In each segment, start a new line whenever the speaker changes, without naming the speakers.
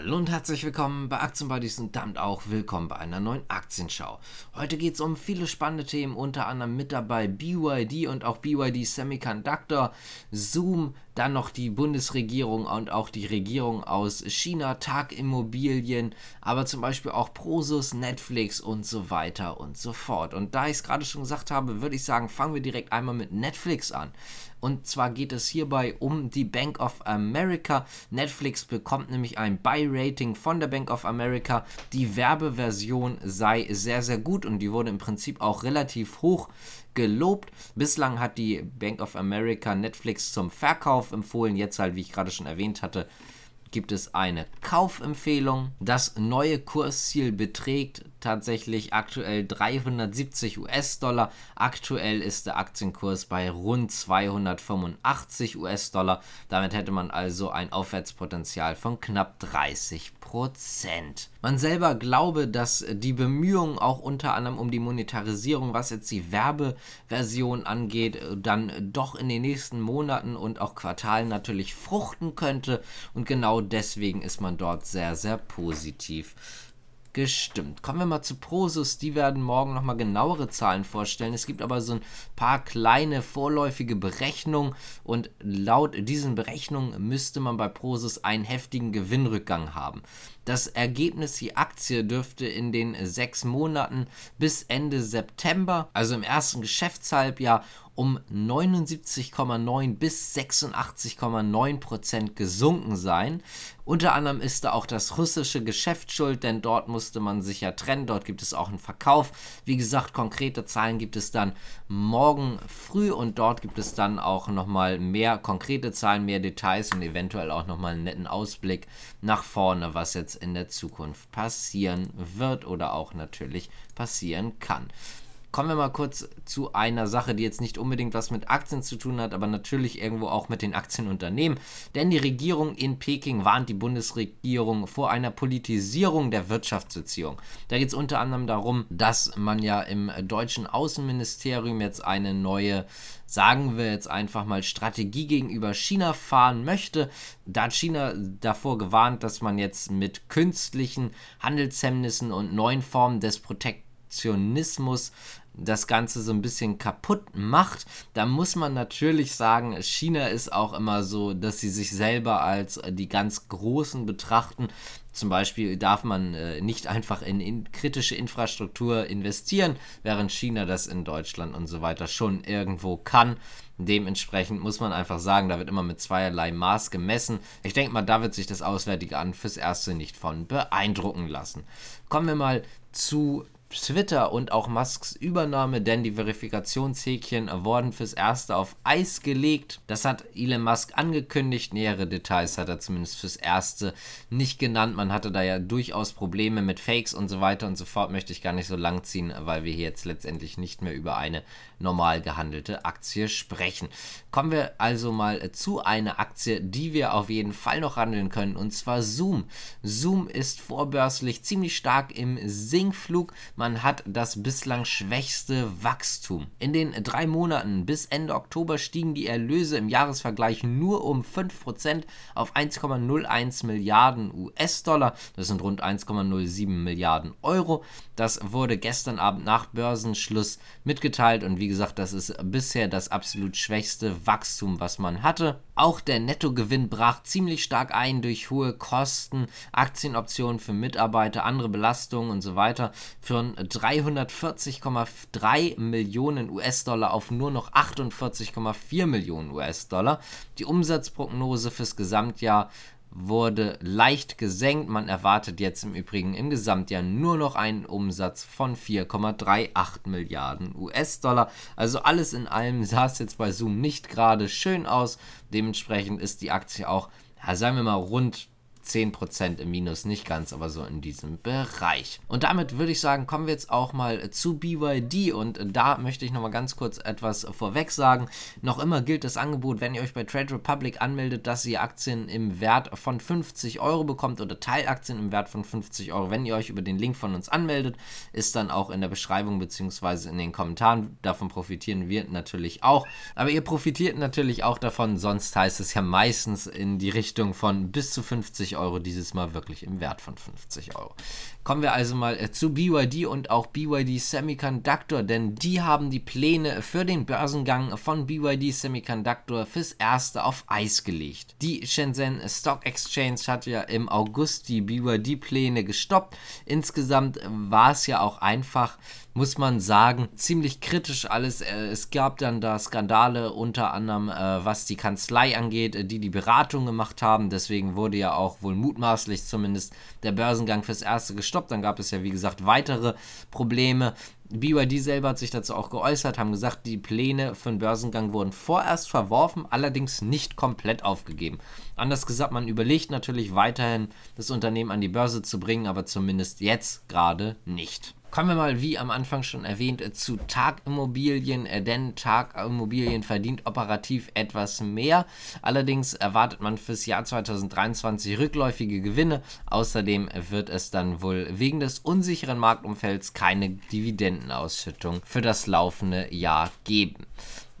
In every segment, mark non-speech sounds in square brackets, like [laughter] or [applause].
Hallo und herzlich willkommen bei Aktienbuddies und damit auch willkommen bei einer neuen Aktienschau. Heute geht es um viele spannende Themen, unter anderem mit dabei BYD und auch BYD Semiconductor, Zoom, dann noch die Bundesregierung und auch die Regierung aus China, Tagimmobilien, aber zum Beispiel auch Prosus, Netflix und so weiter und so fort. Und da ich es gerade schon gesagt habe, würde ich sagen, fangen wir direkt einmal mit Netflix an. Und zwar geht es hierbei um die Bank of America. Netflix bekommt nämlich ein Buy-Rating von der Bank of America. Die Werbeversion sei sehr, sehr gut und die wurde im Prinzip auch relativ hoch gelobt. Bislang hat die Bank of America Netflix zum Verkauf empfohlen. Jetzt halt, wie ich gerade schon erwähnt hatte, gibt es eine Kaufempfehlung. Das neue Kursziel beträgt tatsächlich aktuell 370 US-Dollar. Aktuell ist der Aktienkurs bei rund 285 US-Dollar. Damit hätte man also ein Aufwärtspotenzial von knapp 30 Prozent. Man selber glaube, dass die Bemühungen auch unter anderem um die Monetarisierung, was jetzt die Werbeversion angeht, dann doch in den nächsten Monaten und auch Quartalen natürlich fruchten könnte. Und genau deswegen ist man dort sehr, sehr positiv gestimmt. Kommen wir mal zu Prosus. Die werden morgen nochmal genauere Zahlen vorstellen. Es gibt aber so ein paar kleine vorläufige Berechnungen und laut diesen Berechnungen müsste man bei Prosus einen heftigen Gewinnrückgang haben. Das Ergebnis, die Aktie dürfte in den sechs Monaten bis Ende September, also im ersten Geschäftshalbjahr, um 79,9 bis 86,9 Prozent gesunken sein. Unter anderem ist da auch das russische Geschäft schuld, denn dort musste man sich ja trennen. Dort gibt es auch einen Verkauf. Wie gesagt, konkrete Zahlen gibt es dann morgen früh und dort gibt es dann auch nochmal mehr konkrete Zahlen, mehr Details und eventuell auch nochmal einen netten Ausblick nach vorne, was jetzt in der Zukunft passieren wird oder auch natürlich passieren kann. Kommen wir mal kurz zu einer Sache, die jetzt nicht unbedingt was mit Aktien zu tun hat, aber natürlich irgendwo auch mit den Aktienunternehmen. Denn die Regierung in Peking warnt die Bundesregierung vor einer Politisierung der Wirtschaftsbeziehung. Da geht es unter anderem darum, dass man ja im deutschen Außenministerium jetzt eine neue sagen wir jetzt einfach mal, Strategie gegenüber China fahren möchte. Da hat China davor gewarnt, dass man jetzt mit künstlichen Handelshemmnissen und neuen Formen des Protect Protektionismus das Ganze so ein bisschen kaputt macht, da muss man natürlich sagen, China ist auch immer so, dass sie sich selber als die ganz Großen betrachten. Zum Beispiel darf man äh, nicht einfach in, in, kritische Infrastruktur investieren, während China das in Deutschland und so weiter schon irgendwo kann. Dementsprechend muss man einfach sagen, da wird immer mit zweierlei Maß gemessen. Ich denke mal, da wird sich das Auswärtige Amt fürs Erste nicht von beeindrucken lassen. Kommen wir mal zu Twitter und auch Musks Übernahme, denn die Verifikationshäkchen wurden fürs Erste auf Eis gelegt. Das hat Elon Musk angekündigt. Nähere Details hat er zumindest fürs Erste nicht genannt. Man hatte da ja durchaus Probleme mit Fakes und so weiter und so fort. Möchte ich gar nicht so lang ziehen, weil wir hier jetzt letztendlich nicht mehr über eine normal gehandelte Aktie sprechen. Kommen wir also mal zu einer Aktie, die wir auf jeden Fall noch handeln können, und zwar Zoom. Zoom ist vorbörslich ziemlich stark im Sinkflug man hat das bislang schwächste Wachstum. In den drei Monaten bis Ende Oktober stiegen die Erlöse im Jahresvergleich nur um 5% auf 1,01 Milliarden US-Dollar. Das sind rund 1,07 Milliarden Euro. Das wurde gestern Abend nach Börsenschluss mitgeteilt und wie gesagt, das ist bisher das absolut schwächste Wachstum, was man hatte. Auch der Nettogewinn brach ziemlich stark ein durch hohe Kosten, Aktienoptionen für Mitarbeiter, andere Belastungen und so weiter. Für 340,3 Millionen US-Dollar auf nur noch 48,4 Millionen US-Dollar. Die Umsatzprognose fürs Gesamtjahr wurde leicht gesenkt. Man erwartet jetzt im Übrigen im Gesamtjahr nur noch einen Umsatz von 4,38 Milliarden US-Dollar. Also alles in allem sah es jetzt bei Zoom nicht gerade schön aus. Dementsprechend ist die Aktie auch, ja, sagen wir mal, rund 10% im Minus, nicht ganz, aber so in diesem Bereich. Und damit würde ich sagen, kommen wir jetzt auch mal zu BYD und da möchte ich nochmal ganz kurz etwas vorweg sagen. Noch immer gilt das Angebot, wenn ihr euch bei Trade Republic anmeldet, dass ihr Aktien im Wert von 50 Euro bekommt oder Teilaktien im Wert von 50 Euro. Wenn ihr euch über den Link von uns anmeldet, ist dann auch in der Beschreibung bzw. in den Kommentaren. Davon profitieren wir natürlich auch. Aber ihr profitiert natürlich auch davon, sonst heißt es ja meistens in die Richtung von bis zu 50 Euro Euro, dieses Mal wirklich im Wert von 50 Euro. Kommen wir also mal äh, zu BYD und auch BYD Semiconductor, denn die haben die Pläne für den Börsengang von BYD Semiconductor fürs erste auf Eis gelegt. Die Shenzhen Stock Exchange hat ja im August die BYD-Pläne gestoppt. Insgesamt war es ja auch einfach muss man sagen, ziemlich kritisch alles. Äh, es gab dann da Skandale, unter anderem äh, was die Kanzlei angeht, die die Beratung gemacht haben. Deswegen wurde ja auch wohl mutmaßlich zumindest der Börsengang fürs Erste gestoppt. Dann gab es ja, wie gesagt, weitere Probleme. BYD selber hat sich dazu auch geäußert, haben gesagt, die Pläne für den Börsengang wurden vorerst verworfen, allerdings nicht komplett aufgegeben. Anders gesagt, man überlegt natürlich weiterhin, das Unternehmen an die Börse zu bringen, aber zumindest jetzt gerade nicht. Kommen wir mal, wie am Anfang schon erwähnt, zu Tagimmobilien, äh, denn Tagimmobilien verdient operativ etwas mehr. Allerdings erwartet man fürs Jahr 2023 rückläufige Gewinne. Außerdem wird es dann wohl wegen des unsicheren Marktumfelds keine Dividendenausschüttung für das laufende Jahr geben.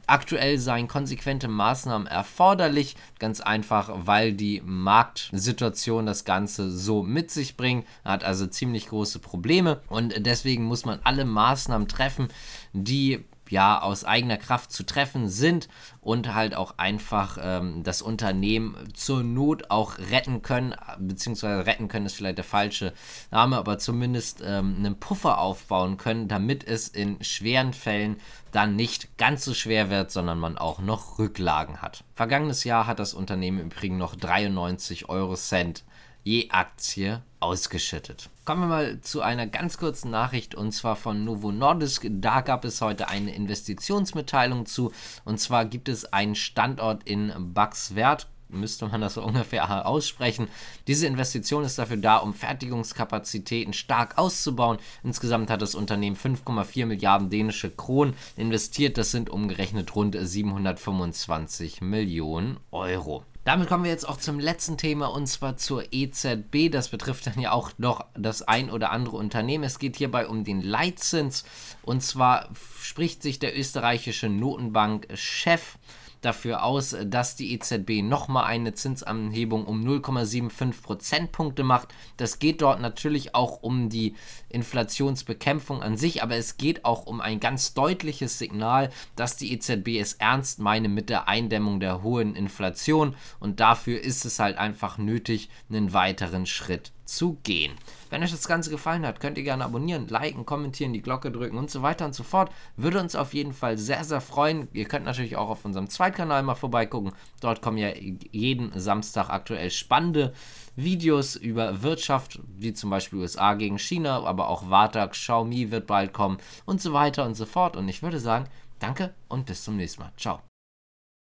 Aktuell seien konsequente Maßnahmen erforderlich, ganz einfach, weil die Marktsituation das Ganze so mit sich bringt, hat also ziemlich große Probleme. Und deswegen muss man alle Maßnahmen treffen, die ja aus eigener Kraft zu treffen sind und halt auch einfach ähm, das Unternehmen zur Not auch retten können, beziehungsweise retten können ist vielleicht der falsche Name, aber zumindest ähm, einen Puffer aufbauen können, damit es in schweren Fällen dann nicht ganz so schwer wird, sondern man auch noch Rücklagen hat. Vergangenes Jahr hat das Unternehmen übrigens noch 93 Euro Cent je Aktie ausgeschüttet. Kommen wir mal zu einer ganz kurzen Nachricht und zwar von Novo Nordisk. Da gab es heute eine Investitionsmitteilung zu und zwar gibt es einen Standort in Baxwert müsste man das so [laughs] ungefähr aussprechen. Diese Investition ist dafür da, um Fertigungskapazitäten stark auszubauen. Insgesamt hat das Unternehmen 5,4 Milliarden dänische Kronen investiert. Das sind umgerechnet rund 725 Millionen Euro. Damit kommen wir jetzt auch zum letzten Thema und zwar zur EZB. Das betrifft dann ja auch noch das ein oder andere Unternehmen. Es geht hierbei um den Leitzins und zwar spricht sich der österreichische Notenbank-Chef dafür aus, dass die EZB nochmal eine Zinsanhebung um 0,75 Prozentpunkte macht. Das geht dort natürlich auch um die Inflationsbekämpfung an sich, aber es geht auch um ein ganz deutliches Signal, dass die EZB es ernst meine mit der Eindämmung der hohen Inflation und dafür ist es halt einfach nötig, einen weiteren Schritt zu gehen. Wenn euch das Ganze gefallen hat, könnt ihr gerne abonnieren, liken, kommentieren, die Glocke drücken und so weiter und so fort. Würde uns auf jeden Fall sehr, sehr freuen. Ihr könnt natürlich auch auf unserem Zweitkanal mal vorbeigucken. Dort kommen ja jeden Samstag aktuell spannende Videos über Wirtschaft, wie zum Beispiel USA gegen China, aber auch Wartag, Xiaomi wird bald kommen und so weiter und so fort. Und ich würde sagen, danke und bis zum nächsten Mal. Ciao.